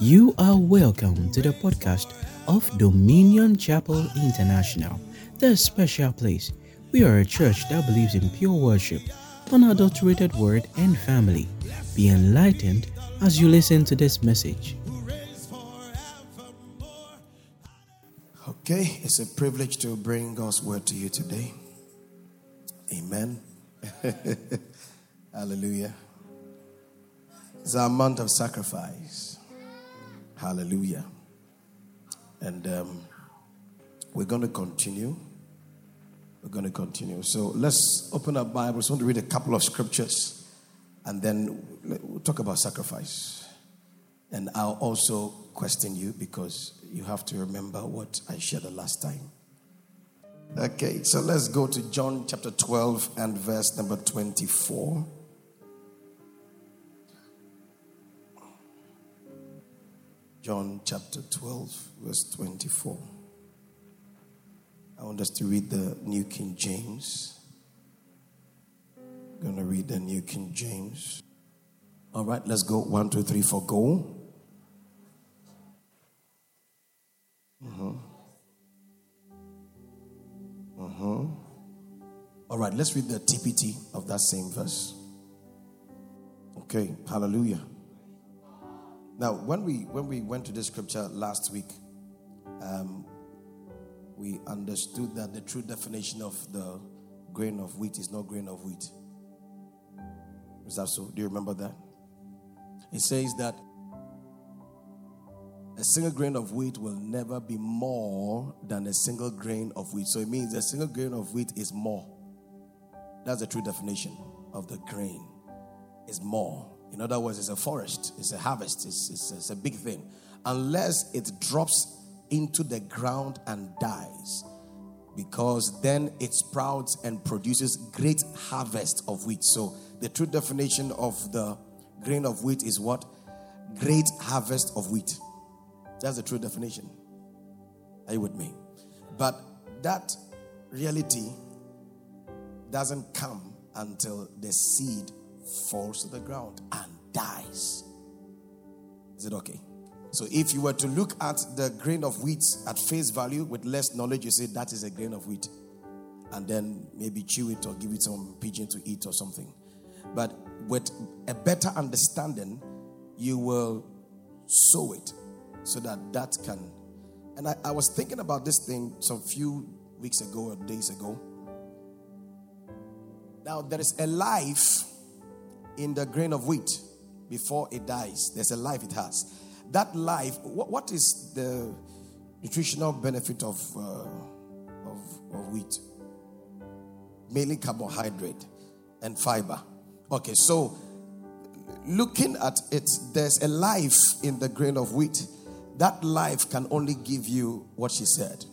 You are welcome to the podcast of Dominion Chapel International, the special place. We are a church that believes in pure worship, unadulterated word, and family. Be enlightened as you listen to this message. Okay, it's a privilege to bring God's word to you today. Amen. Hallelujah. It's a month of sacrifice. Hallelujah. And um, we're going to continue. We're going to continue. So let's open our Bibles. I want to read a couple of scriptures and then we'll talk about sacrifice. And I'll also question you because you have to remember what I shared the last time. Okay, so let's go to John chapter 12 and verse number 24. John chapter 12, verse 24. I want us to read the New King James. I'm going to read the New King James. All right, let's go. One, two, three, four, go. Uh-huh. Uh-huh. All right, let's read the TPT of that same verse. Okay, hallelujah. Now, when we when we went to this scripture last week, um, we understood that the true definition of the grain of wheat is not grain of wheat. Is that so? Do you remember that? It says that a single grain of wheat will never be more than a single grain of wheat. So it means a single grain of wheat is more. That's the true definition of the grain. Is more. In other words, it's a forest, it's a harvest, it's, it's, it's a big thing. Unless it drops into the ground and dies, because then it sprouts and produces great harvest of wheat. So the true definition of the grain of wheat is what? Great harvest of wheat. That's the true definition. Are you with me? But that reality doesn't come until the seed falls to the ground and dies. Is it okay? So if you were to look at the grain of wheat at face value with less knowledge, you say that is a grain of wheat. And then maybe chew it or give it some pigeon to eat or something. But with a better understanding, you will sow it so that that can. And I, I was thinking about this thing some few weeks ago or days ago. Now, there is a life in the grain of wheat before it dies. There's a life it has. That life, what, what is the nutritional benefit of, uh, of, of wheat? Mainly carbohydrate and fiber. Okay, so looking at it, there's a life in the grain of wheat. That life can only give you what she said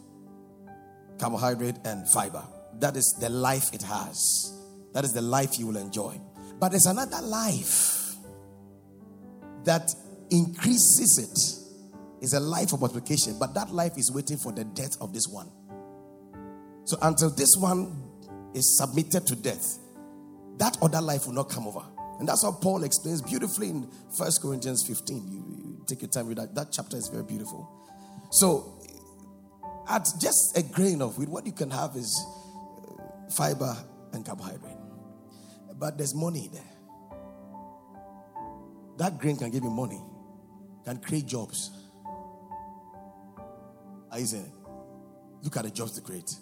carbohydrate and fiber. That is the life it has. That is the life you will enjoy. But there's another life that increases it. Is a life of multiplication, but that life is waiting for the death of this one. So until this one is submitted to death, that other life will not come over. And that's how Paul explains beautifully in First Corinthians 15. You, you take your time with that. That chapter is very beautiful. So, at just a grain of wheat, what you can have is uh, fiber and carbohydrate. But there's money there. That grain can give you money, can create jobs. Are you saying? Look at the jobs to create.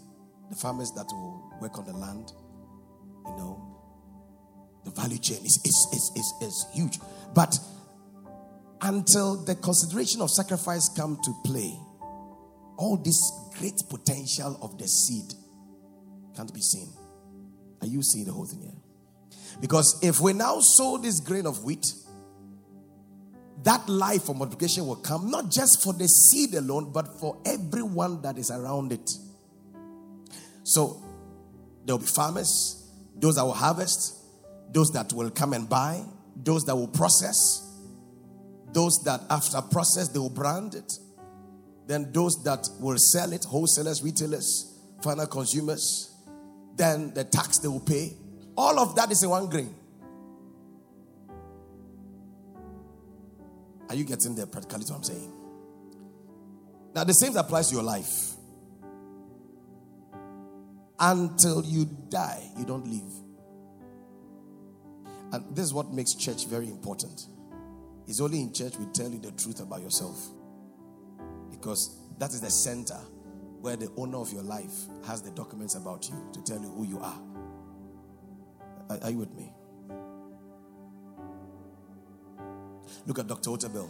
The farmers that will work on the land, you know, the value chain is, is, is, is, is huge. But until the consideration of sacrifice come to play, all this great potential of the seed can't be seen. Are you seeing the whole thing here? Because if we now sow this grain of wheat, that life of multiplication will come not just for the seed alone, but for everyone that is around it. So there will be farmers, those that will harvest, those that will come and buy, those that will process, those that after process they will brand it, then those that will sell it, wholesalers, retailers, final consumers, then the tax they will pay, all of that is in one grain. Are you getting the practicality what I'm saying? Now, the same applies to your life. Until you die, you don't live. And this is what makes church very important. It's only in church we tell you the truth about yourself. Because that is the center where the owner of your life has the documents about you to tell you who you are. Are, are you with me? Look at Dr. Otabil.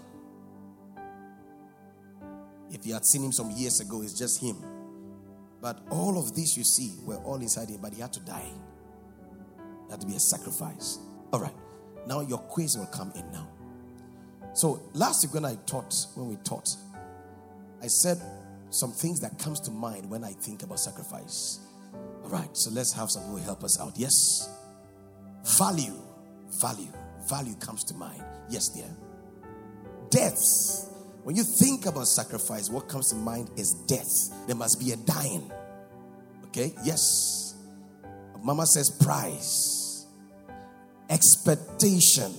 If you had seen him some years ago, it's just him. But all of this you see were all inside him, but he had to die. It had to be a sacrifice. All right. Now your quiz will come in now. So last week when I taught, when we taught, I said some things that comes to mind when I think about sacrifice. All right, so let's have some people help us out. Yes. Value, value, value comes to mind. Yes, dear. Death. When you think about sacrifice, what comes to mind is death. There must be a dying. Okay? Yes. Mama says price, expectation,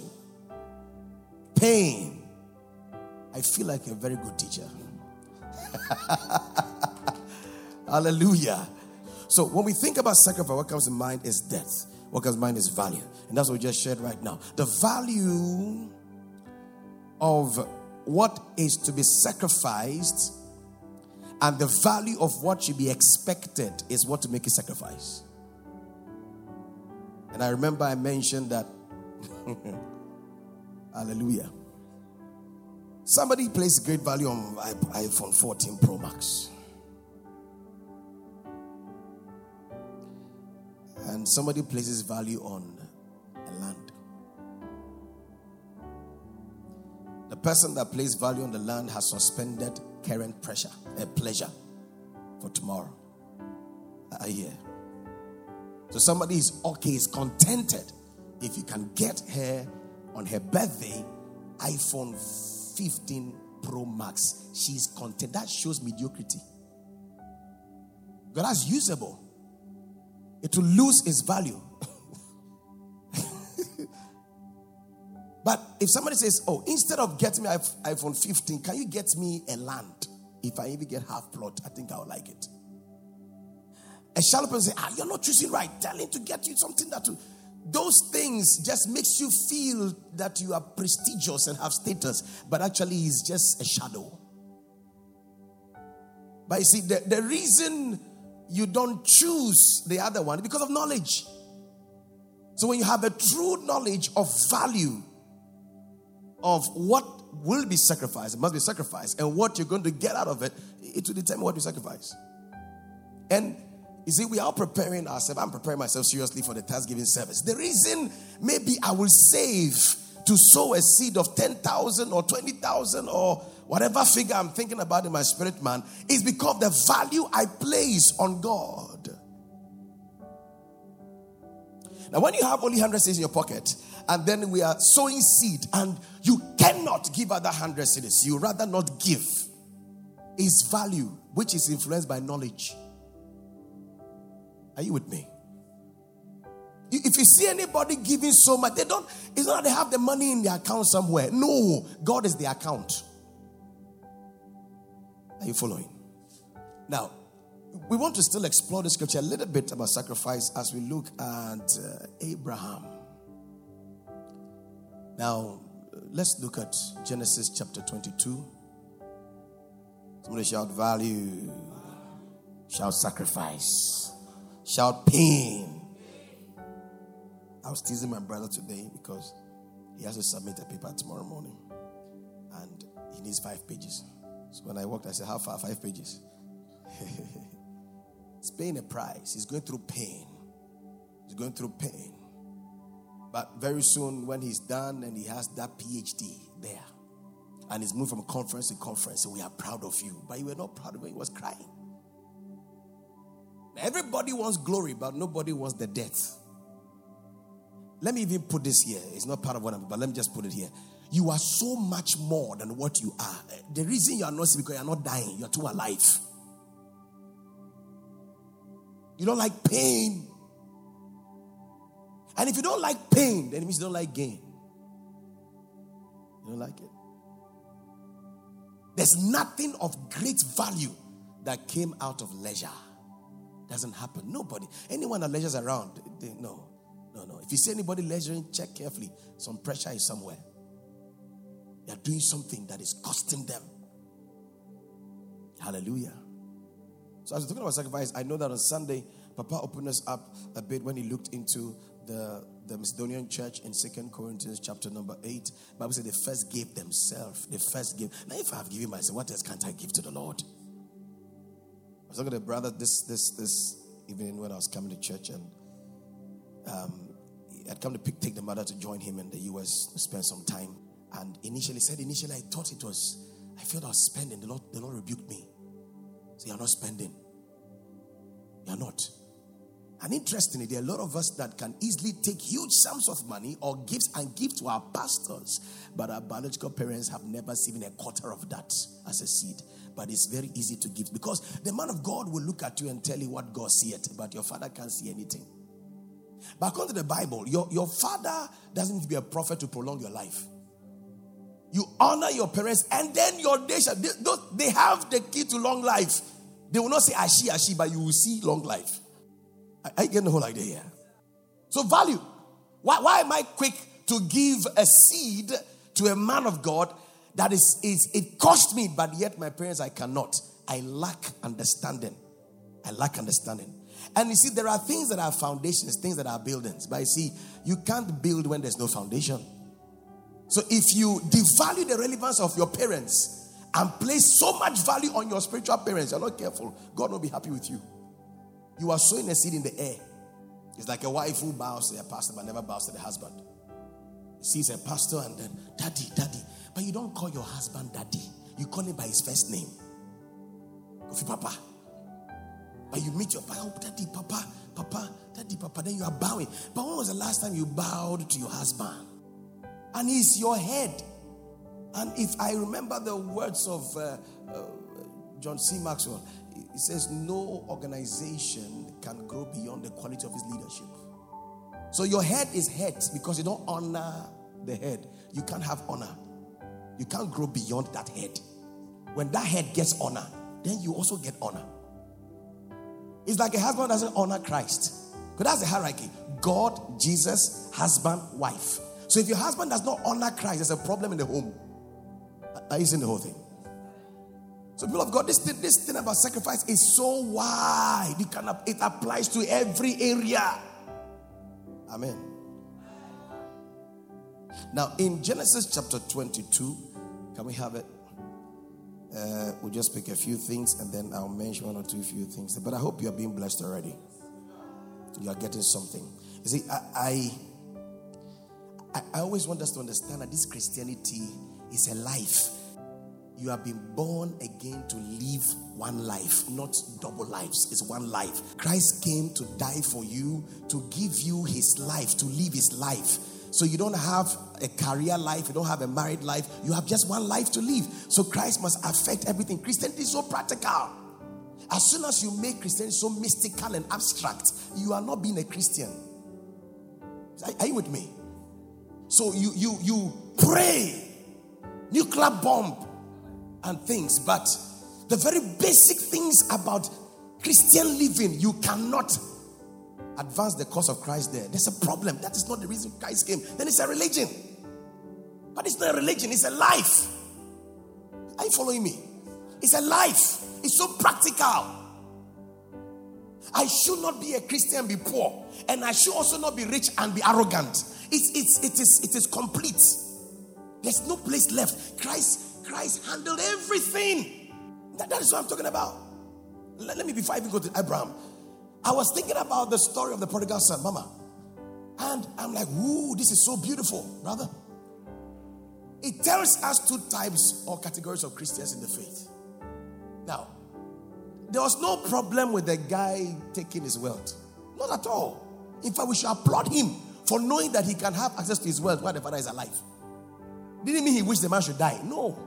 pain. I feel like a very good teacher. Hallelujah. So when we think about sacrifice, what comes to mind is death. Comes mind is value. And that's what we just shared right now. The value of what is to be sacrificed and the value of what should be expected is what to make a sacrifice. And I remember I mentioned that. Hallelujah. Somebody placed great value on iPhone 14 Pro Max. And somebody places value on a land. The person that placed value on the land has suspended current pressure, a pleasure for tomorrow. I hear. So somebody is okay, is contented if you can get her on her birthday iPhone 15 Pro Max. She's content. That shows mediocrity. God that's usable. It will lose its value. but if somebody says, Oh, instead of getting me iPhone 15, can you get me a land? If I even get half plot, I think I'll like it. A shallow person say, Ah, you're not choosing right. Tell him to get you something that will those things just makes you feel that you are prestigious and have status but actually is just a shadow but you see the, the reason you don't choose the other one because of knowledge so when you have a true knowledge of value of what will be sacrificed it must be sacrificed and what you're going to get out of it it will determine what you sacrifice and you see, we are preparing ourselves. I'm preparing myself seriously for the Thanksgiving service. The reason maybe I will save to sow a seed of 10,000 or 20,000 or whatever figure I'm thinking about in my spirit man is because the value I place on God. Now, when you have only 100 cedis in your pocket, and then we are sowing seed, and you cannot give other 100 cedis, you rather not give, is value, which is influenced by knowledge. Are you with me? If you see anybody giving so much, they don't, it's not they have the money in their account somewhere. No, God is the account. Are you following? Now, we want to still explore the scripture a little bit about sacrifice as we look at uh, Abraham. Now, let's look at Genesis chapter 22. Somebody shout value, shout sacrifice. Shout pain. I was teasing my brother today because he has to submit a paper tomorrow morning and he needs five pages. So when I walked, I said, How far? Five pages. He's paying a price. He's going through pain. He's going through pain. But very soon, when he's done and he has that PhD there, and he's moved from conference to conference, so we are proud of you. But you were not proud of him, he was crying. Everybody wants glory, but nobody wants the death. Let me even put this here. It's not part of what I'm, but let me just put it here. You are so much more than what you are. The reason you are not because you are not dying, you are too alive. You don't like pain. And if you don't like pain, then it means you don't like gain. You don't like it. There's nothing of great value that came out of leisure. Doesn't happen. Nobody, anyone that leisures around, they, no, no, no. If you see anybody leisuring, check carefully. Some pressure is somewhere. They are doing something that is costing them. Hallelujah. So, as we're talking about sacrifice, I know that on Sunday, Papa opened us up a bit when he looked into the, the Macedonian church in Second Corinthians chapter number 8. Bible said they first gave themselves. They first gave. Now, if I have given myself, what else can't I give to the Lord? I was talking to a brother this this this evening when I was coming to church, and um, I'd come to pick, take the mother to join him in the US to spend some time. And initially said, initially I thought it was, I felt I was spending. The Lord, the Lord rebuked me. So you're not spending. You're not. And interestingly, there are a lot of us that can easily take huge sums of money or gifts and give to our pastors, but our biological parents have never seen a quarter of that as a seed. But it's very easy to give because the man of God will look at you and tell you what God sees, but your father can't see anything. But according to the Bible, your, your father doesn't need to be a prophet to prolong your life. You honor your parents, and then your nation, they, they have the key to long life. They will not say ashi ashi, but you will see long life. I, get the whole idea here. So, value. Why, why am I quick to give a seed to a man of God that is, is it cost me, but yet my parents I cannot? I lack understanding. I lack understanding. And you see, there are things that are foundations, things that are buildings. But you see, you can't build when there's no foundation. So if you devalue the relevance of your parents and place so much value on your spiritual parents, you're not careful, God will be happy with you. You are sowing a seed in the air. It's like a wife who bows to a pastor but never bows to the husband. sees a pastor and then, Daddy, Daddy. But you don't call your husband Daddy, you call him by his first name. Kofi Papa. But you meet your oh, Daddy, Papa, Papa, Daddy, Papa. Then you are bowing. But when was the last time you bowed to your husband? And he's your head. And if I remember the words of uh, uh, John C. Maxwell, he says, No organization can grow beyond the quality of his leadership. So your head is head because you don't honor the head. You can't have honor. You can't grow beyond that head. When that head gets honor, then you also get honor. It's like a husband doesn't honor Christ. Because that's the hierarchy God, Jesus, husband, wife. So if your husband does not honor Christ, there's a problem in the home. You seeing the whole thing? So, people of God, this thing, this thing about sacrifice is so wide. It, can, it applies to every area. Amen. Now, in Genesis chapter 22, can we have it? Uh, we'll just pick a few things and then I'll mention one or two few things. But I hope you're being blessed already. You are getting something. You see, I, I, I always want us to understand that this Christianity is a life you have been born again to live one life, not double lives. It's one life. Christ came to die for you, to give you his life, to live his life. So you don't have a career life, you don't have a married life, you have just one life to live. So Christ must affect everything. Christianity is so practical. As soon as you make Christianity so mystical and abstract, you are not being a Christian. Are, you with me? So you you you pray, nuclear bomb, and things, but the very basic things about Christian living, you cannot advance the cause of Christ there. There's a problem. That is not the reason Christ came. Then it's a religion. But it's not a religion, it's a life. Are you following me? It's a life. It's so practical. I should not be a Christian be poor. And I should also not be rich and be arrogant. It's, it's, it, is, it is complete. There's no place left. Christ Christ handled everything. That, that is what I'm talking about. Let, let me, before I even go to Abraham, I was thinking about the story of the prodigal son, Mama. And I'm like, ooh, this is so beautiful, brother. It tells us two types or categories of Christians in the faith. Now, there was no problem with the guy taking his wealth. Not at all. In fact, we should applaud him for knowing that he can have access to his wealth while the father is alive. Didn't mean he wished the man should die. No.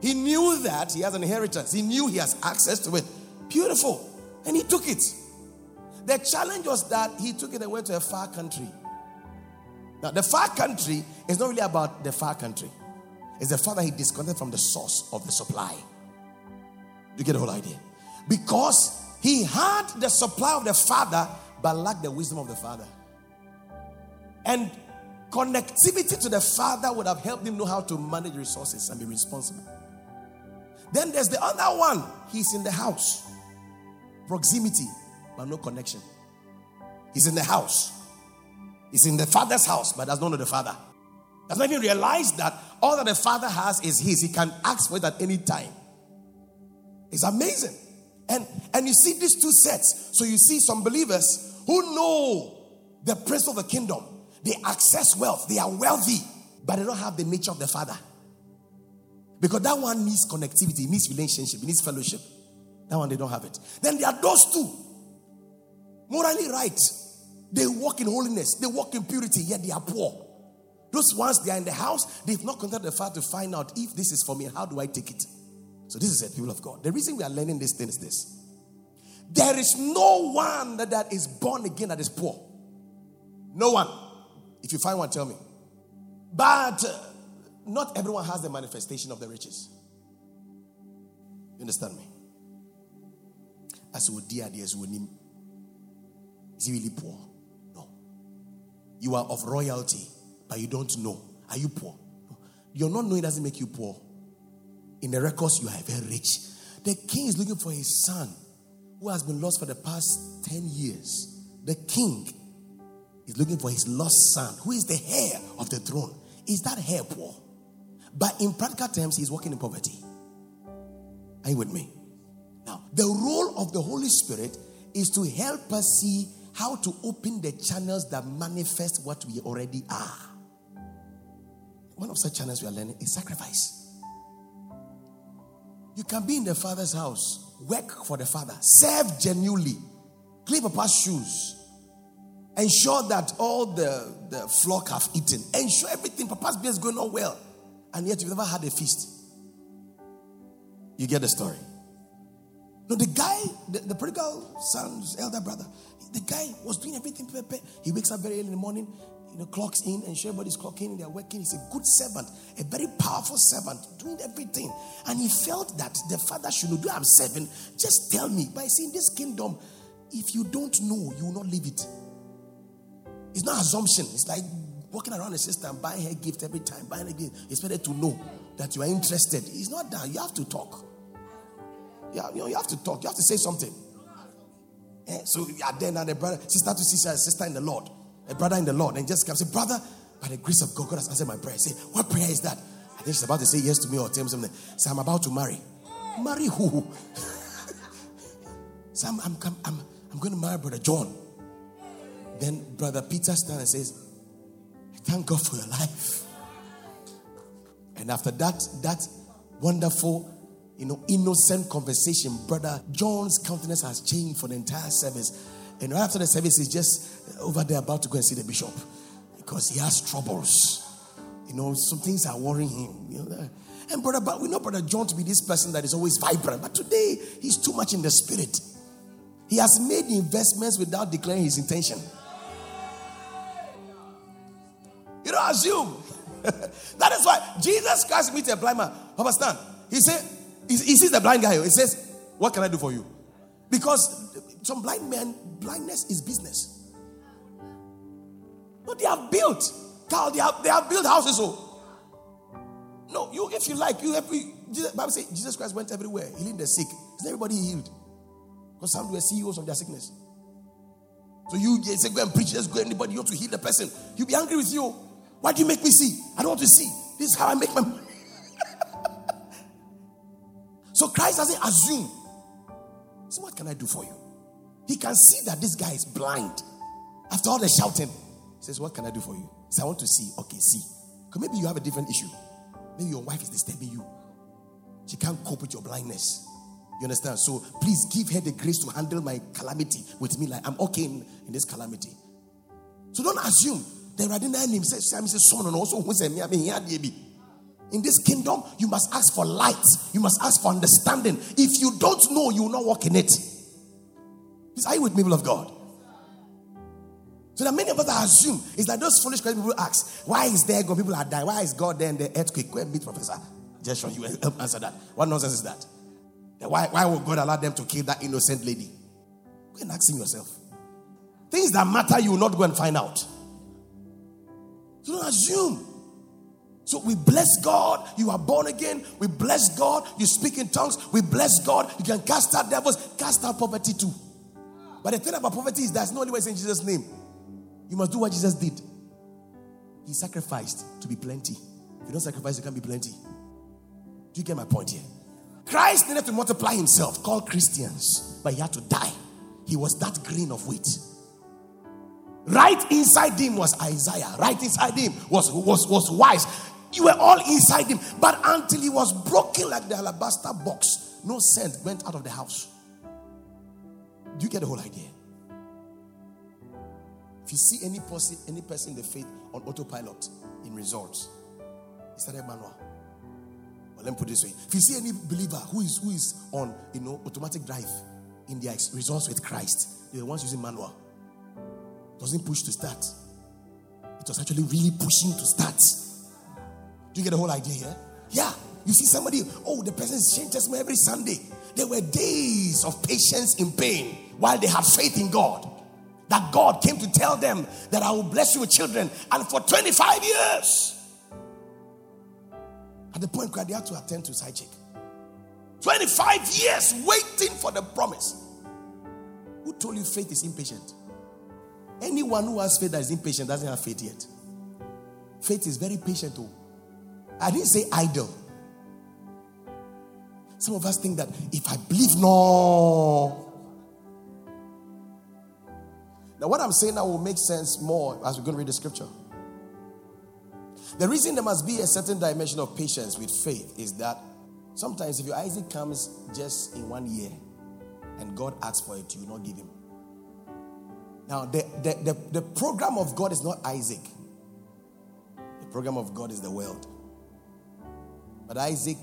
He knew that he has an inheritance, he knew he has access to it. Beautiful. And he took it. The challenge was that he took it and went to a far country. Now, the far country is not really about the far country, It's the father he disconnected from the source of the supply. You get the whole idea? Because he had the supply of the father, but lacked the wisdom of the father. And connectivity to the father would have helped him know how to manage resources and be responsible. Then there's the other one. He's in the house. Proximity, but no connection. He's in the house. He's in the father's house, but does not know the father. Does not even realize that all that the father has is his. He can ask for it at any time. It's amazing. And and you see these two sets. So you see some believers who know the prince of the kingdom. They access wealth. They are wealthy, but they don't have the nature of the father. Because that one needs connectivity, needs relationship, needs fellowship. That one they don't have it. Then there are those two. Morally right. They walk in holiness, they walk in purity, yet they are poor. Those ones they are in the house, they've not contacted the Father to find out if this is for me, how do I take it? So this is it, people of God. The reason we are learning this thing is this. There is no one that, that is born again that is poor. No one. If you find one, tell me. But uh, not everyone has the manifestation of the riches. You understand me? As would dear, dear, is he really poor? No. You are of royalty, but you don't know. Are you poor? No. You're not knowing doesn't make you poor. In the records, you are very rich. The king is looking for his son who has been lost for the past 10 years. The king is looking for his lost son who is the heir of the throne. Is that heir poor? But in practical terms, he's working in poverty. Are you with me? Now, the role of the Holy Spirit is to help us see how to open the channels that manifest what we already are. One of such channels we are learning is sacrifice. You can be in the Father's house, work for the Father, serve genuinely, clean Papa's shoes, ensure that all the, the flock have eaten, ensure everything, Papa's beer is going on well, and yet you've never had a feast. You get the story. No, the guy, the, the prodigal son's elder brother, the guy was doing everything. He wakes up very early in the morning, you know, clocks in, and everybody's clocking, they're working. He's a good servant, a very powerful servant, doing everything. And he felt that the father should know, do I'm serving? Just tell me. By saying this kingdom, if you don't know, you will not leave it. It's not assumption. It's like walking around the system, buying her gift every time, buying a gift. It's better to know that you are interested. It's not that. You have to talk. Yeah, you know, you have to talk. You have to say something. Yeah, so you are there now, the brother, sister to sister, sister in the Lord a brother in the Lord, and just comes say, Brother, by the grace of God, God has answered my prayer. Say, What prayer is that? I think she's about to say yes to me or tell me something. Say, I'm about to marry. Marry who? so I'm, I'm, I'm, I'm going to marry Brother John. Then Brother Peter stands and says, Thank God for your life. And after that, that wonderful, you know, innocent conversation, Brother John's countenance has changed for the entire service. And after the service, he's just uh, over there about to go and see the bishop because he has troubles. You know, some things are worrying him. You know, uh, and brother, but we know brother John to be this person that is always vibrant. But today, he's too much in the spirit. He has made investments without declaring his intention. You don't assume. that is why Jesus Christ meets a blind man. Stan, he said, he, he sees the blind guy. He says, What can I do for you? Because some blind men, blindness is business. No, they have built. Carl, they have, they have built houses. Oh. No, you if you like, you every Jesus, Bible says Jesus Christ went everywhere, healing the sick. Is everybody healed? Because some were CEOs of their sickness. So you say, go and preach, just go anybody, you want to heal the person. You'll be angry with you. Why do you make me see? I don't want to see. This is how I make my money. so Christ doesn't assume. So what can I do for you? He can see that this guy is blind. After all the shouting, he says, What can I do for you? He says, I want to see. Okay, see. Because maybe you have a different issue. Maybe your wife is disturbing you. She can't cope with your blindness. You understand? So please give her the grace to handle my calamity with me like I'm okay in, in this calamity. So don't assume. The Radina name says, Sam says, son and also who mean, in this kingdom, you must ask for light. You must ask for understanding. If you don't know, you will not walk in it. Are you with people of God? So that many of us assume it's like those foolish questions people ask. Why is there God? People are dying. Why is God there in the earthquake? Go and meet Professor. Just show you answer that. What nonsense is that? Why, why would God allow them to kill that innocent lady? Go and ask him yourself. Things that matter, you will not go and find out. So don't assume. So we bless God. You are born again. We bless God. You speak in tongues. We bless God. You can cast out devils, cast out poverty too. But the thing about poverty is that's not only way in Jesus' name. You must do what Jesus did. He sacrificed to be plenty. If you don't sacrifice, you can't be plenty. Do you get my point here? Christ needed to multiply himself, called Christians, but he had to die. He was that grain of wheat. Right inside him was Isaiah. Right inside him was, was, was wise. You were all inside him. But until he was broken like the alabaster box, no scent went out of the house. Do you get the whole idea? If you see any person, any person in the faith on autopilot in results, he started manual. Well, let me put this way: if you see any believer who is who is on you know automatic drive in their results with Christ, they were once using manual. Doesn't push to start. It was actually really pushing to start. Do you get the whole idea here? Yeah. You see somebody, oh, the person is sharing testimony every Sunday. There were days of patience in pain while they had faith in God that God came to tell them that I will bless you with children. And for 25 years, at the point where they had to attend to side check. 25 years waiting for the promise. Who told you faith is impatient? Anyone who has faith that is impatient doesn't have faith yet. Faith is very patient. Too. I didn't say idle. Some of us think that if I believe, no, now, what I'm saying now will make sense more as we're going to read the scripture. The reason there must be a certain dimension of patience with faith is that sometimes if your Isaac comes just in one year and God asks for it, you will not give him. Now, the, the, the, the program of God is not Isaac, the program of God is the world. But Isaac,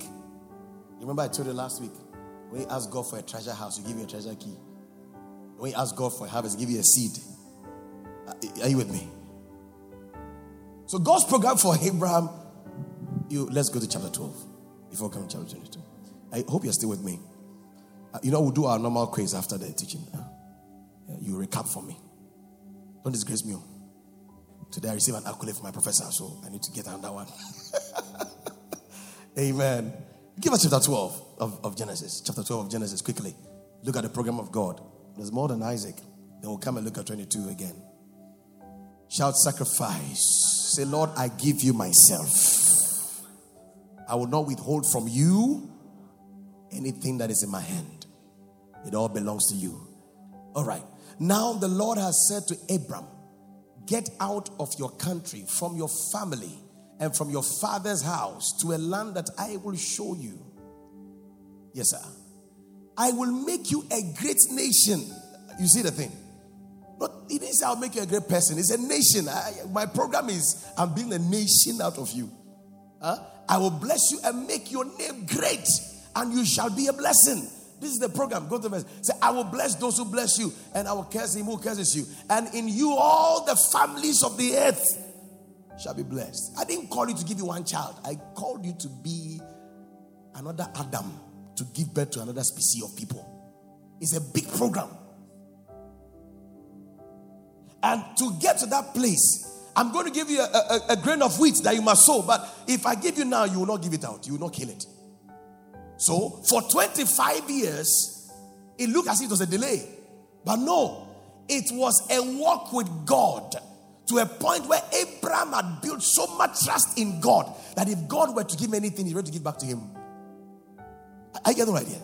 remember I told you last week, when you ask God for a treasure house, you give you a treasure key. When you ask God for a harvest, give you a seed. Are you with me? So God's program for Abraham, you let's go to chapter 12 before coming to chapter 22. I hope you're still with me. Uh, you know, we'll do our normal quiz after the teaching. Uh, you recap for me. Don't disgrace me. Today I received an accolade from my professor, so I need to get another one. Amen. Give us chapter 12 of, of Genesis. Chapter 12 of Genesis, quickly. Look at the program of God. There's more than Isaac. Then we'll come and look at 22 again. Shout sacrifice. Say, Lord, I give you myself. I will not withhold from you anything that is in my hand. It all belongs to you. All right. Now the Lord has said to Abram, Get out of your country, from your family, and from your father's house to a land that I will show you. Yes, sir. I will make you a great nation. You see the thing? Not, say I'll make you a great person. It's a nation. I, my program is I'm building a nation out of you. Huh? I will bless you and make your name great, and you shall be a blessing. This is the program. Go to the verse. Say, I will bless those who bless you, and I will curse him who curses you. And in you, all the families of the earth shall be blessed. I didn't call you to give you one child, I called you to be another Adam to give birth to another species of people. It's a big program. And to get to that place, I'm going to give you a, a, a, grain of wheat that you must sow. But if I give you now, you will not give it out. You will not kill it. So for 25 years, it looked as if it was a delay. But no, it was a walk with God to a point where Abraham had built so much trust in God that if God were to give him anything, he's ready to give back to him. I get the idea.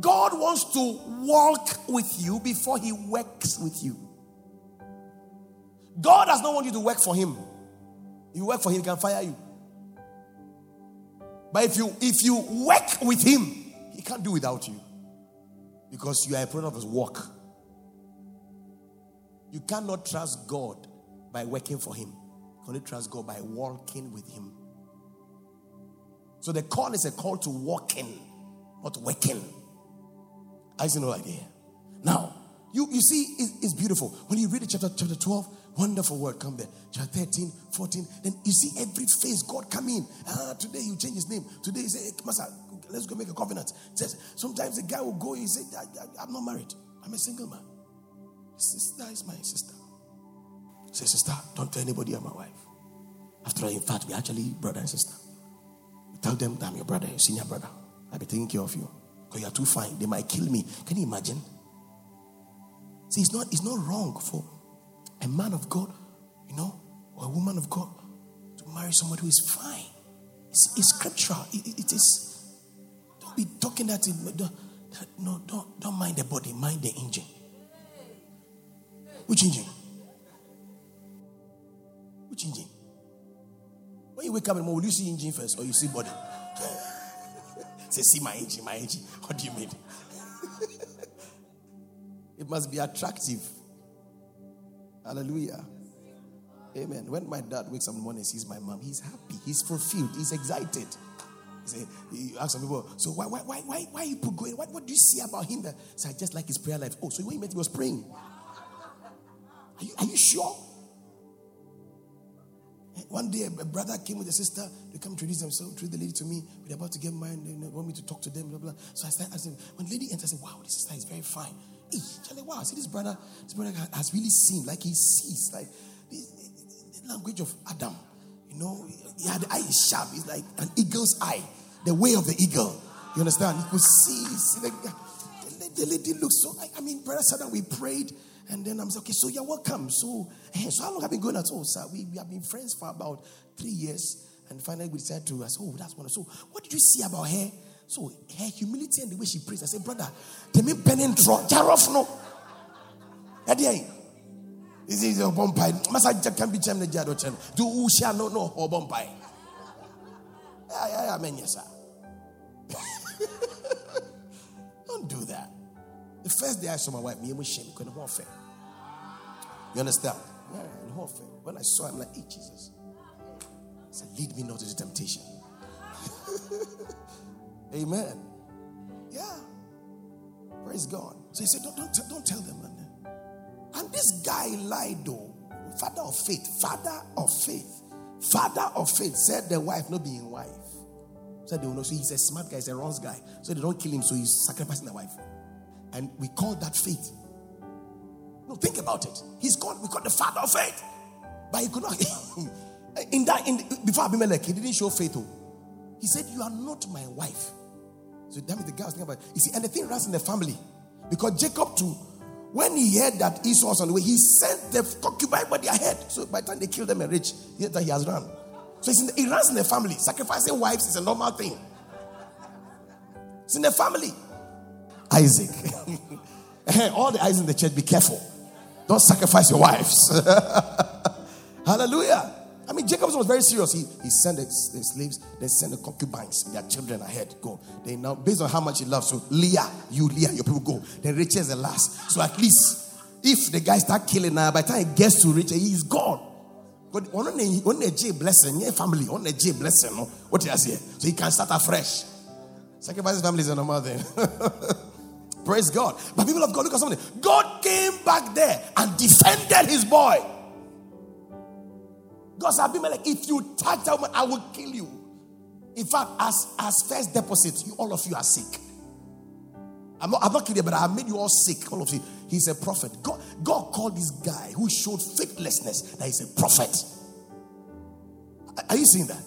God wants to walk with you before he works with you. God does not want you to work for him. You work for him, he can fire you. But if you if you work with him, he can't do without you. Because you are a product of his work. You cannot trust God by working for him. You can only trust God by walking with him. So the call is a call to walk in, not working. I see no idea. Now, You, you see, it, it's beautiful. When you read it, chapter, chapter 12, wonderful word come there. Chapter 13, 14, then you see every face God come in. Ah, today you change his name. Today he say, hey, Master, let's go make a covenant. Says, sometimes the guy will go, he say, I, am not married. I'm a single man. Sister is my sister. Say, sister, don't tell anybody I'm my wife. After all, in fact, we actually brother and sister. Tell them that I'm your brother, your senior brother. I'll be taking care of you. Because you are too fine. They might kill me. Can you imagine? See, it's not, it's not wrong for a man of God, you know, or a woman of God to marry somebody who is fine. It's, it's scriptural. It, it, it is. Don't be talking that, in, don't, that. No, don't, don't mind the body, mind the engine. Which engine? Which engine? When you wake up in the morning, will you see engine first or you see body? Say, see my engine, my engine. What do you mean? It must be attractive. Hallelujah. Amen. When my dad wakes up in the morning and sees my mom, he's happy, he's fulfilled, he's excited. He, say, he asks some people, so why, why, why, why, why you put going? What, what do you see about him? That so I just like his prayer life. Oh, so when you met he was praying. Are you, are you sure? One day, a brother came with a sister. They come introduce themselves, introduce the lady to me. We're about to get married. They want me to talk to them. Blah blah. So I started asking. When the lady enters, I said, "Wow, this sister is very fine." Hey, Charlie, wow, see this brother, this brother has really seen, like he sees, like the, language of Adam. You know, he had the eye sharp. It's like an eagle's eye, the way of the eagle. You understand? He could see, see the, the, lady looks so. I, I mean, brother said that we prayed, and then I'm like, okay, so you're welcome. So, hey, so how long have been going at all, sir? We, we have been friends for about three years, and finally we decided to. I said, oh, that's wonderful. So, what did you see about her? So her humility and the way she prays, I said, brother, tell me pen draw, jarof no. This is a bumpy. Massa can be chem the jado chen. Do who shall no no or bumpy. Yeah, man, yes, sir. Don't do that. The first day I saw my wife, me and shame, couldn't fair. You understand? Yeah, in fair. When I saw him, like, hey, Jesus. I said, lead me not into temptation. Amen. Yeah. Praise God. So he said, don't, don't, don't tell them. And this guy lied though. Father of faith. Father of faith. Father of faith said the wife not being wife. Said they will know. So he's a smart guy, he's a wrong guy. So they don't kill him, so he's sacrificing the wife. And we call that faith. No, think about it. He's called, we call the father of faith. But he could not. in that, in, before Abimelech, he didn't show faith. Oh. He said, You are not my wife. So that means the guy was thinking about. You see, and the thing runs in the family. Because Jacob, too, when he heard that Esau was on the way, he sent the concubine by their head. So by the time they killed them and rich, that he has run. So the, it runs in the family. Sacrificing wives is a normal thing. It's in the family. Isaac. All the eyes in the church, be careful. Don't sacrifice your wives. Hallelujah. I mean, Jacob was very serious. He, he sent the, slaves, they sent the concubines, their children ahead. Go. They now, based on how much he loves. So, Leah, you, Leah, your people go. Then Rachel is the last. So, at least, if the guy start killing now, by the time he gets to Rachel, he is gone. But on a J blessing, yeah, family, on a J blessing, no? what he has here. So, he can start afresh. Sacrifice family is a normal thing. Praise God. But people of God, look at something. God came back there and defended his boy. God said, Abimelech, if you touch that woman, I will kill you. In fact, as, as first deposit, you, all of you are sick. I'm not, I'm not kidding, but I made you all sick, all of you. He's a prophet. God, God called this guy who showed faithlessness that he's a prophet. Are you seeing that?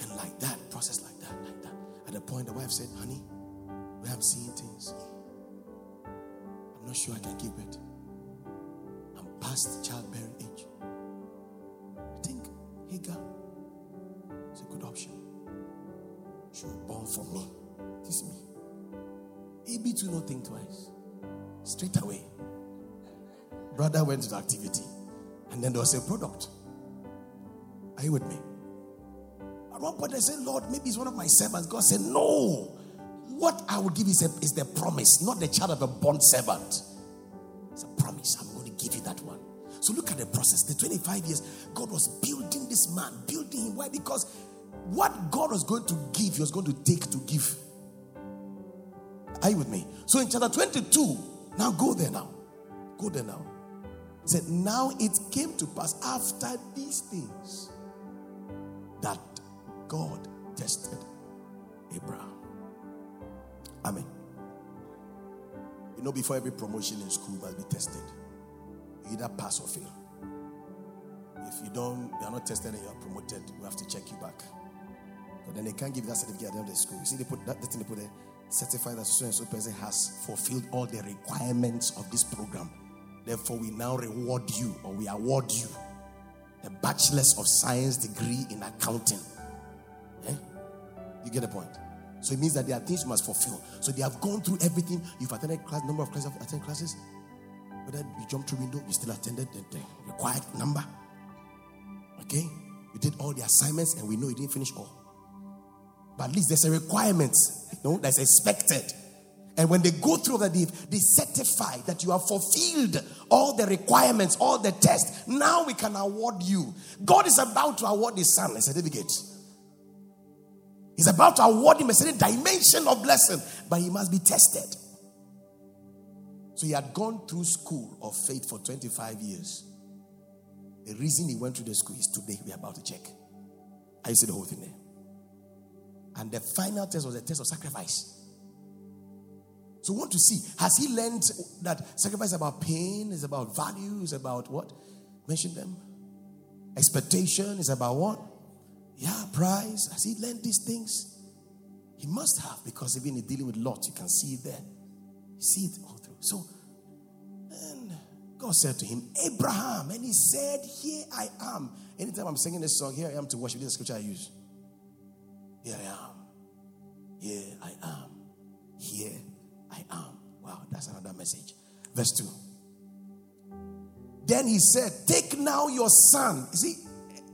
And like that, process like that, like that. At the point, the wife said, Honey, we have seen things. I'm not sure I can give it. I'm past childbearing age. I think Hagar is a good option. She was born for me. This is me. Maybe to not think twice. Straight away. Brother went to the activity. And then there was a product. Are you with me? At one point I said, Lord, maybe it's one of my servants. God said, No. What I will give is, a, is the promise, not the child of a bond servant. It's a promise. I'm going to give you that one. So look at the process. The 25 years, God was building this man, building him. Why? Because what God was going to give, he was going to take to give. Are you with me? So in chapter 22, now go there now. Go there now. He said, Now it came to pass after these things that God tested Abraham. Amen. You know, before every promotion in school must be tested. Either pass or fail. If you don't, you are not tested and you are promoted, we have to check you back. But then they can't give that certificate at the end of the school. You see, they put that, thing they put there, certified that so and so person has fulfilled all the requirements of this program. Therefore, we now reward you or we award you a bachelor's of science degree in accounting. Eh? You get the point? So it means that there are things you must fulfill. So they have gone through everything. You've attended class, number of classes, attended classes. Then you jumped through window, you still attended the, the required number. Okay? You did all the assignments and we know you didn't finish all. But at least there's a requirement, you know, that's expected. And when they go through that, they, they certify that you have fulfilled all the requirements, all the tests. Now we can award you. God is about to award his son a certificate. He's about to award him a certain dimension of blessing, but he must be tested. So he had gone through school of faith for 25 years. The reason he went through the school is today we're about to check. I see the whole thing there. And the final test was a test of sacrifice. So, want to see has he learned that sacrifice is about pain, is about value, is about what? Mention them. Expectation is about what? Yeah, price. Has he learned these things? He must have because even in dealing with Lot, you can see it there. You see it all through. So, and God said to him, Abraham, and he said, Here I am. Anytime I'm singing this song, here I am to worship. This is scripture I use. Here I am. Here I am. Here I am. Wow, that's another message. Verse 2. Then he said, Take now your son. See,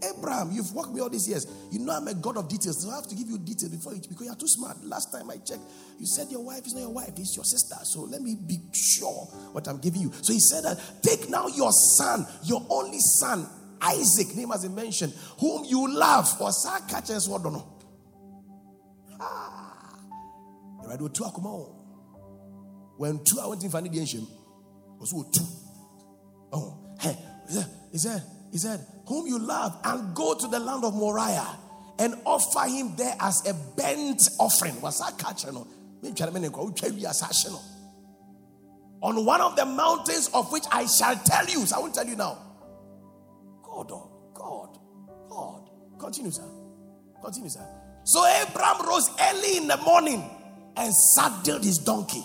Abraham, you've worked me all these years. You know I'm a God of details, so I have to give you details before you because you're too smart. Last time I checked, you said your wife is not your wife, it's your sister. So let me be sure what I'm giving you. So he said that take now your son, your only son, Isaac, name as he mentioned, whom you love. For catches what don't know. Ah, two When two I went in for the was two. Oh, hey, he said, he said, whom you love, and go to the land of Moriah and offer him there as a burnt offering. Was that catching? On one of the mountains of which I shall tell you. So I won't tell you now. God, oh, God, God. Continue, sir. Continue, sir. So Abraham rose early in the morning and saddled his donkey.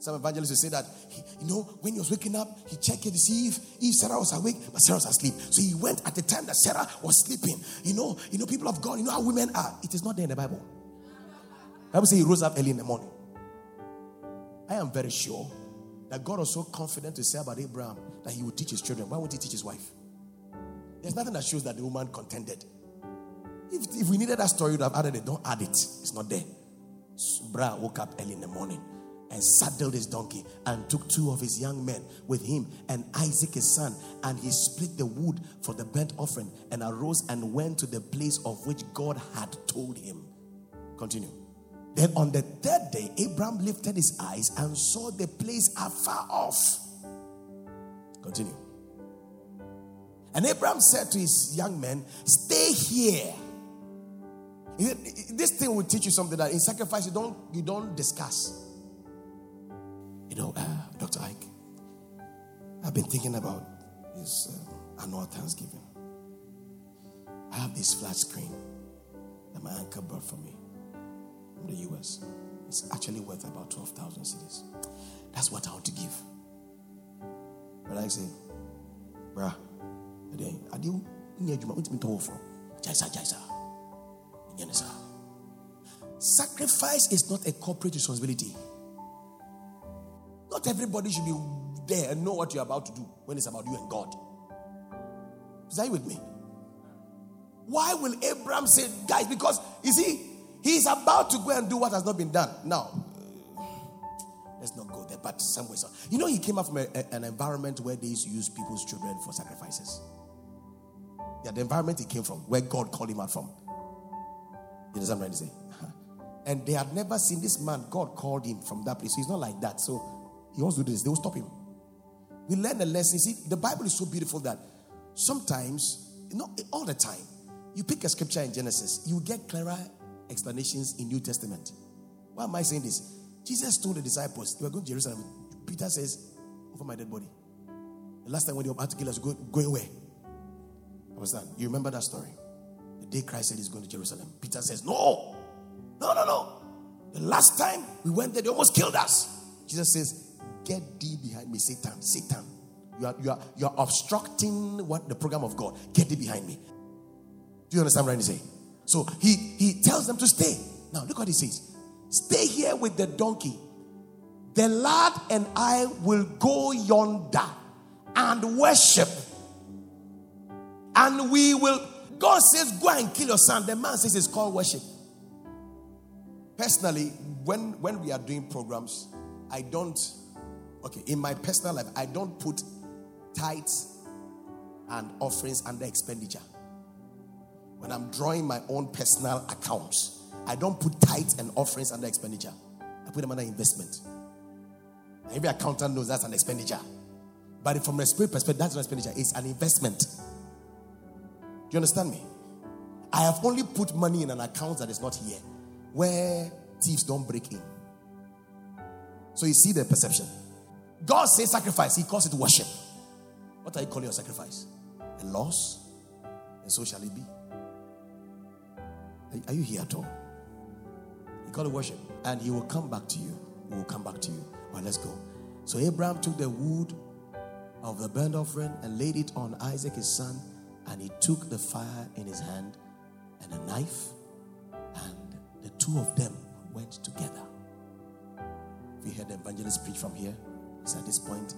Some evangelists will say that, he, you know, when he was waking up, he checked to see if, if Sarah was awake, but Sarah was asleep. So he went at the time that Sarah was sleeping. You know, you know, people of God, you know how women are. It is not there in the Bible. The Bible says he rose up early in the morning. I am very sure that God was so confident to say about Abraham that he would teach his children. Why would he teach his wife? There's nothing that shows that the woman contended. If, if we needed that story, would have added it. Don't add it. It's not there. Bra woke up early in the morning and saddled his donkey and took two of his young men with him and Isaac his son. And he split the wood for the burnt offering and arose and went to the place of which God had told him. Continue. Then on the third day, Abraham lifted his eyes and saw the place afar off. Continue. And Abraham said to his young men, Stay here. This thing will teach you something that in sacrifice you don't you don't discuss. You know, uh, Dr. Ike, I've been thinking about this uh, annual Thanksgiving. I have this flat screen that my uncle bought for me from the US. It's actually worth about 12,000 cedis. That's what I want to give. But I say, bruh, I do need you to from. Jaisa, jaisa. Sacrifice is not a corporate responsibility. Not everybody should be there and know what you're about to do when it's about you and God. Is that with me? Why will Abraham say, guys, because you see, he's about to go and do what has not been done. Now, let's not go there, but somewhere. So, you know, he came up from a, a, an environment where they used to use people's children for sacrifices. Yeah, the environment he came from, where God called him out from. You understand what I'm? And they had never seen this man. God called him from that place. He's not like that. So he wants to do this. They will stop him. We learn a lesson. See, the Bible is so beautiful that sometimes, not all the time, you pick a scripture in Genesis, you get clearer explanations in New Testament. Why am I saying this? Jesus told the disciples, they were going to Jerusalem. Peter says, Over my dead body. The last time when they were about the article was going, going where? Understand? You remember that story? The day Christ said he's going to Jerusalem. Peter says, No, no, no, no. The last time we went there, they almost killed us. Jesus says, Get thee behind me, Satan, Satan. You are, you are, you are obstructing what the program of God. Get thee behind me. Do you understand what I'm saying? So he, he tells them to stay. Now, look what he says Stay here with the donkey. The lad and I will go yonder and worship. And we will. God says, Go and kill your son. The man says it's called worship. Personally, when, when we are doing programs, I don't, okay, in my personal life, I don't put tithes and offerings under expenditure. When I'm drawing my own personal accounts, I don't put tithes and offerings under expenditure. I put them under investment. Every accountant knows that's an expenditure. But from a spirit perspective, that's not expenditure, it's an investment. Do you understand me? I have only put money in an account that is not here where thieves don't break in. So you see the perception. God says sacrifice, He calls it worship. What are you calling your sacrifice? A loss? And so shall it be. Are you here at all? You call it worship. And He will come back to you. He will come back to you. Well, let's go. So Abraham took the wood of the burnt offering and laid it on Isaac his son, and he took the fire in his hand and a knife, and the two of them went together. We heard the evangelist preach from here, it's at this point,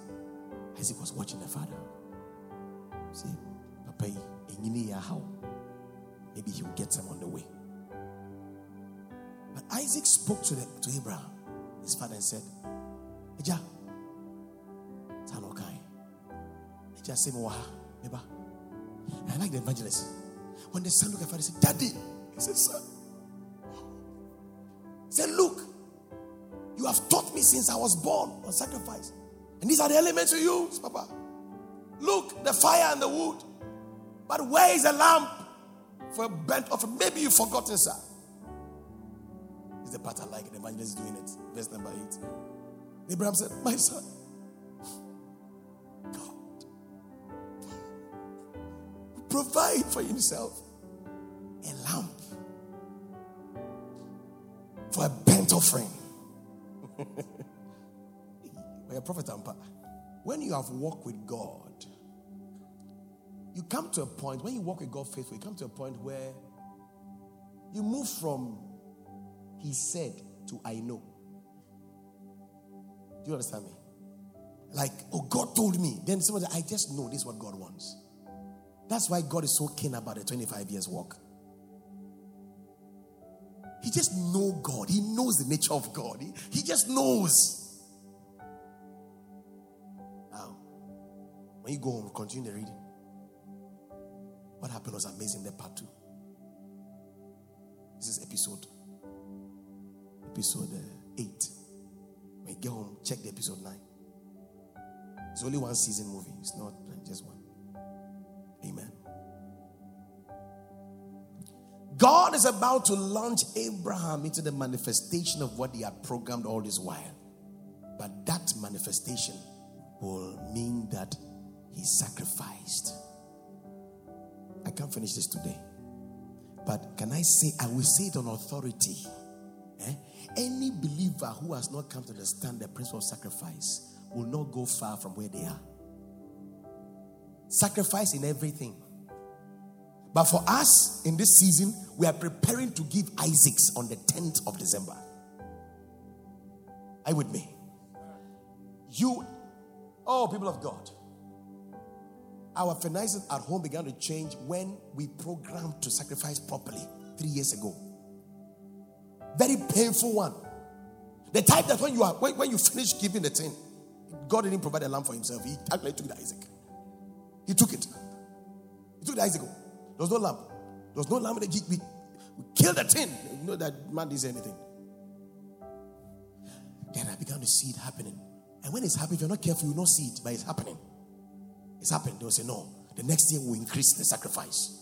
Isaac was watching the father. See, Papa, how maybe he will get some on the way. But Isaac spoke to, the, to Abraham, his father, and said, Eja, Tanokai. Eja, say, Eba. I like the evangelist. When the son looked at father, he said, Daddy. He said, Son. He said, Look, me since I was born on sacrifice. And these are the elements you use, Papa. Look, the fire and the wood. But where is the lamp for a burnt offering? Maybe you've forgotten, sir. Is the I like. The evangelist is doing it. Verse number eight. Abraham said, My son, God provide for himself a lamp for a burnt offering. A prophet. When you have walked with God, you come to a point, when you walk with God faithfully, you come to a point where you move from he said to I know. Do you understand me? Like, oh, God told me. Then somebody, I just know this is what God wants. That's why God is so keen about a 25 years walk. He just know God. He knows the nature of God. He, he just knows. Now, when you go home, continue the reading. What happened was amazing. The part two. This is episode episode uh, eight. When you get home, check the episode nine. It's only one season movie. It's not just one. God is about to launch Abraham into the manifestation of what he had programmed all this while. But that manifestation will mean that he sacrificed. I can't finish this today. But can I say, I will say it on authority. Eh? Any believer who has not come to understand the principle of sacrifice will not go far from where they are. Sacrifice in everything. But for us in this season, we are preparing to give Isaacs on the 10th of December. Are you with me? You, oh, people of God, our finances at home began to change when we programmed to sacrifice properly three years ago. Very painful one. The type that when you are when, when you finish giving the thing, God didn't provide a lamb for himself. He actually took the Isaac. He took it. He took the Isaac. There was no lamb. There was no lamb. in We, we, we killed the thing. You know that man didn't anything. Then I began to see it happening. And when it's happening, if you're not careful, you'll not see it, but it's happening. It's happening. They'll say, No, the next year we'll increase the sacrifice.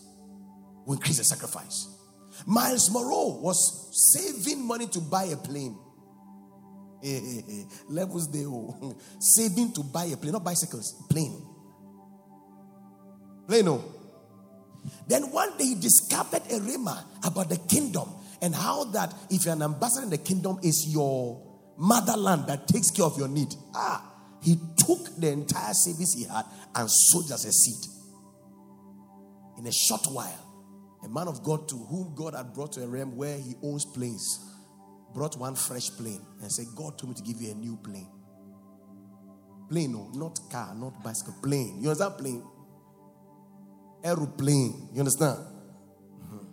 We'll increase the sacrifice. Myles Munroe was saving money to buy a plane. Levels they oh. saving to buy a plane, not bicycles, plane. Plane, no. Then one day he discovered a rhema about the kingdom and how that if you're an ambassador in the kingdom is your motherland that takes care of your need. Ah, he took the entire savings he had and sowed as a seed. In a short while, a man of God to whom God had brought to a realm where he owns planes brought one fresh plane and said, God told me to give you a new plane. Plane, no, not car, not bicycle, plane. You understand? Plane. Aeroplane. You understand? Mm-hmm.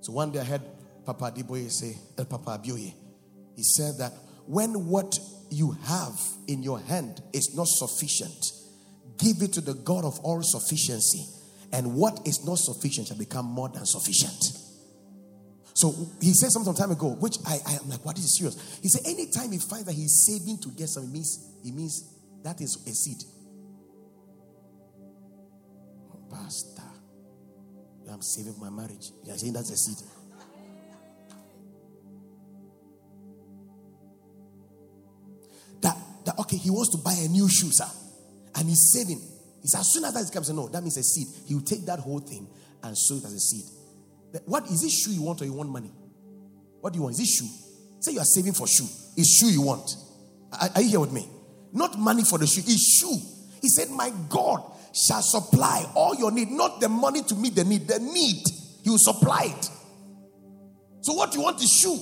So one day I heard Papa Adeboye say, El Papa Abioye, he said that when what you have in your hand is not sufficient, give it to the God of all sufficiency, and what is not sufficient shall become more than sufficient. So he said something time ago, which I, I am like, what is serious? He said, anytime he finds that he's saving to get something, it means, it means that is a seed. Pastor, I'm saving my marriage. You're saying that's a seed. That, that okay, he wants to buy a new shoe, sir. And he's saving. He said, as soon as that comes, no, that means a seed. He will take that whole thing and sow it as a seed. What is this shoe you want or you want money? What do you want? Is it shoe? Say you are saving for shoe. It's shoe you want. Are, are you here with me? Not money for the shoe. It's shoe. He said, My God shall supply all your need, not the money to meet the need, the need. He will supply it. So what you want is shoe.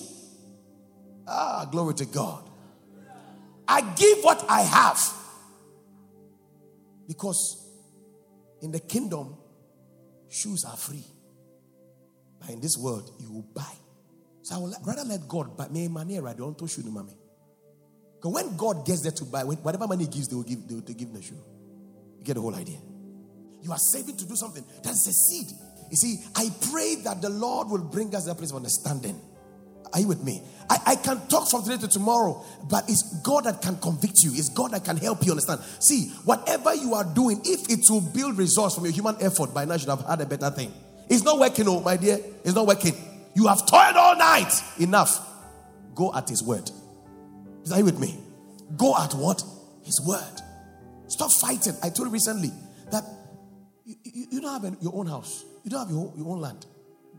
Ah, glory to God. I give what I have. Because in the kingdom, shoes are free. But in this world, you will buy. So I would rather let God buy me money right don't shoe no mommy. Because when God gets there to buy, whatever money he gives, they will give, they will give the shoe. You get the whole idea. You are saving to do something. That's a seed. You see, I pray that the Lord will bring us a place of understanding. Are you with me? I, I can talk from today to tomorrow, but it's God that can convict you. It's God that can help you understand. See, whatever you are doing, if it will build results from your human effort, by now you should have had a better thing. It's not working, oh, my dear. It's not working. You have toiled all night. Enough. Go at his word. Are you with me? Go at what? His word. Stop fighting. I told you recently that you, you, you don't have your own house, you don't have your, your own land.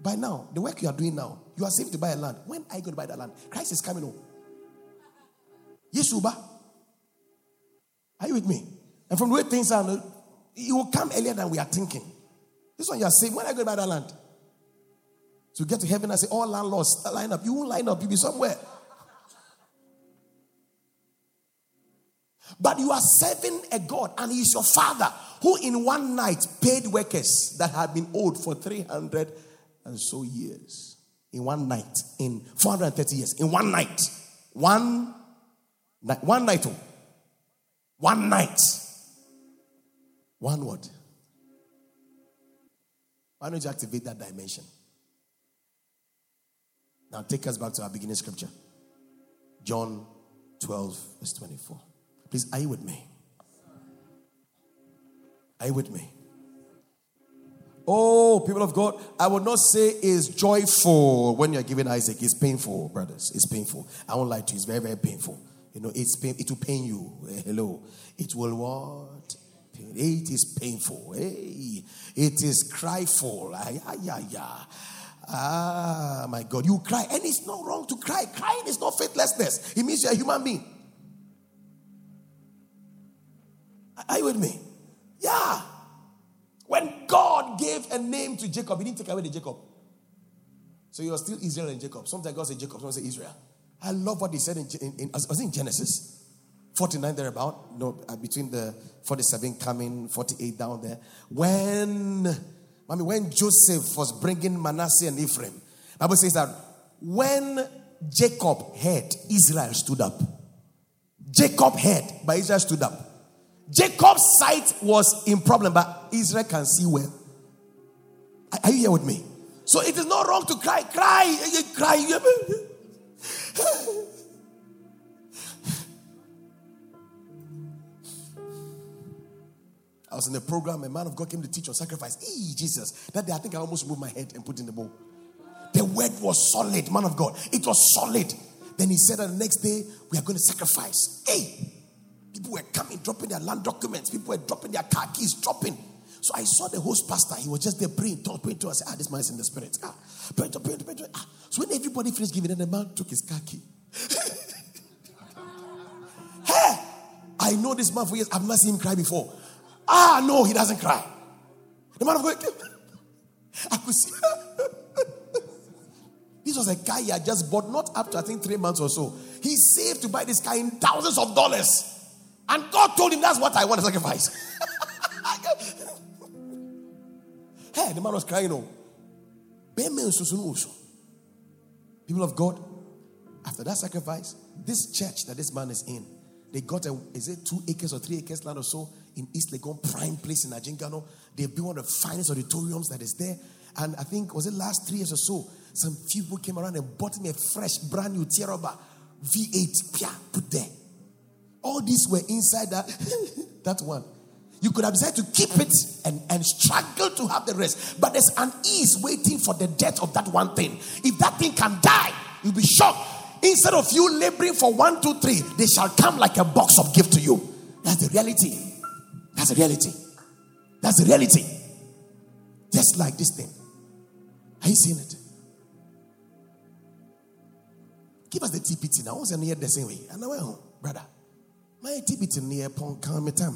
By now, the work you are doing now, you are saving to buy a land. When are you going to buy that land? Christ is coming home. Yes, Uba. Are you with me? And from the way things are, it will come earlier than we are thinking. This one you are saying, when I go to buy that land? To get to heaven, I say, all landlords line up. You won't line up, you'll be somewhere. But you are serving a God, and He is your Father, who in one night paid workers that had been owed for 300 and so years. In one night, in 430 years, in one night. One night, one night, oh. one night. One word. Why don't you activate that dimension? Now take us back to our beginning scripture. John 12, verse 24. Please, are you with me? Are you with me? Oh, people of God, I would not say it's joyful when you're giving Isaac. It's painful, brothers. It's painful. I won't lie to you. It's very, very painful. You know, it's pain, it will pain you. Hello. It will what? It is painful. Hey, it is cryful. Yeah. Ah, my God. You cry. And it's not wrong to cry. Crying is not faithlessness. It means you're a human being. Are you with me? Yeah. When God gave a name to Jacob, he didn't take away the Jacob. So you're still Israel and Jacob. Sometimes God said Jacob, sometimes say Israel. I love what he said in, in, in was in Genesis 49 thereabout, no, uh, between the 47 coming, 48 down there. When, I mean, when Joseph was bringing Manasseh and Ephraim, Bible says that when Jacob heard, Israel stood up. Jacob heard, but Israel stood up. Jacob's sight was in problem, but Israel can see well. Are you here with me? So it is not wrong to cry, cry, eh, eh, cry. I was in the program, a man of God came to teach on sacrifice. Hey, Jesus. That day, I think I almost moved my head and put in the bowl. The word was solid, man of God. It was solid. Then he said that the next day, we are going to sacrifice. Hey, people were coming, dropping their land documents. People were dropping their car keys, dropping. So I saw the host pastor. He was just there praying, talking, praying to us. Ah, this man is in the spirit. Ah, praying, praying, praying, praying. Ah. So when everybody finished giving, then the man took his car key. hey, I know this man for years. I've never seen him cry before. Ah, no, he doesn't cry. The man of God, I could see. this was a car he had just bought, not up to I think three months or so. He saved to buy this car in thousands of dollars. And God told him that's what I want to sacrifice. hey, the man was crying. Oh. People of God, after that sacrifice, this church that this man is in, they got a, is it two acres or three acres land or so in East Legon, prime place in Agyenkano. They've been one of the finest auditoriums that is there. And I think, was it last three years or so, some people came around and bought me a fresh, brand new Tierra V8, pia, put there. All these were inside that, that one. You could have decided to keep it and, and struggle to have the rest. But there's an ease waiting for the death of that one thing. If that thing can die, you'll be shocked. Instead of you laboring for one, two, three, they shall come like a box of gift to you. That's the reality. That's the reality. That's the reality. Just like this thing. Are you seeing it? Give us the TPT now. What's near the same way? And I know, brother. My TPT near pon can me time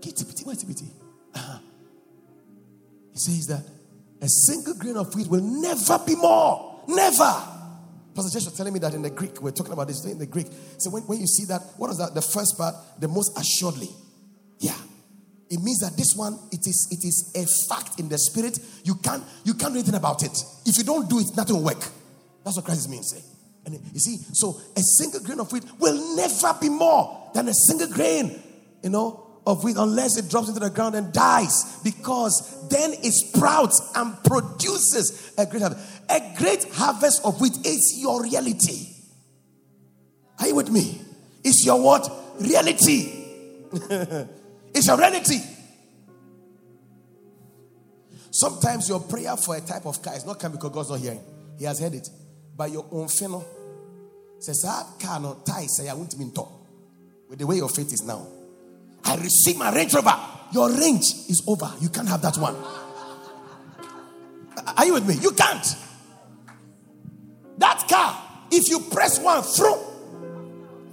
TPT. Why TPT? Uh-huh. He says that a single grain of wheat will never be more. Never. Pastor Josh was telling me that in the Greek, we're talking about this in the Greek. So when, when you see that, what is that? The first part, the most assuredly. Yeah. It means that this one, it is it is a fact in the spirit. You can't you can't do anything about it. If you don't do it, nothing will work. That's what Christ means. Say. And you see, so a single grain of wheat will never be more than a single grain, you know, of wheat unless it drops into the ground and dies because then it sprouts and produces a great harvest. A great harvest of wheat is your reality. Are you with me? It's your what? Reality. it's your reality. Sometimes your prayer for a type of car is not coming because God's not hearing. He has heard it. By your own fennel. Says, that cannot tie say I won't mean talk. With the way your faith is now. I receive my Range Rover. Your range is over. You can't have that one. Are you with me? You can't. That car, if you press one through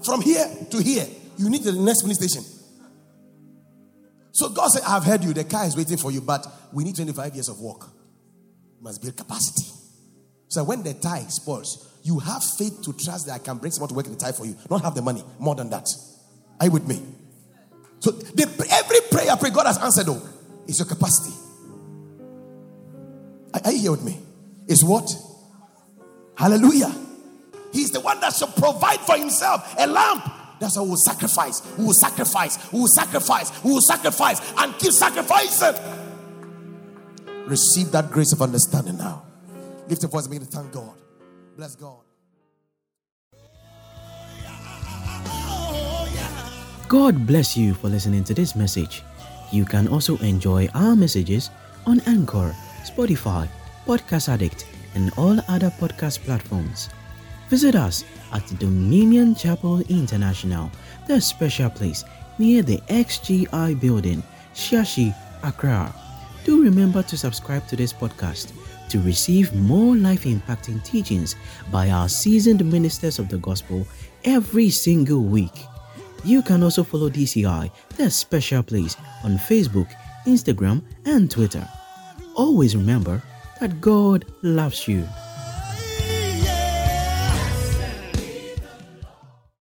from here to here, you need the next police station. So God said, I've heard you. The car is waiting for you, but we need 25 years of work. You must build capacity. So when the tie spoils, you have faith to trust that I can bring someone to work in the tie for you. Not have the money. More than that. Are you with me? So the, every prayer pray God has answered though is your capacity. Are, are you here with me? Is what? Hallelujah. He's the one that shall provide for himself a lamp. That's why we will sacrifice. We will sacrifice. We will sacrifice. We will sacrifice and keep sacrificing. Receive that grace of understanding now. Lift your voice and begin to thank God. Bless God. God bless you for listening to this message. You can also enjoy our messages on Anchor, Spotify, Podcast Addict, and all other podcast platforms. Visit us at Dominion Chapel International, the special place near the XGI building, Shiashie, Accra. Do remember to subscribe to this podcast to receive more life impacting teachings by our seasoned ministers of the gospel every single week. You can also follow DCI, the special place, on Facebook, Instagram, and Twitter. Always remember that God loves you.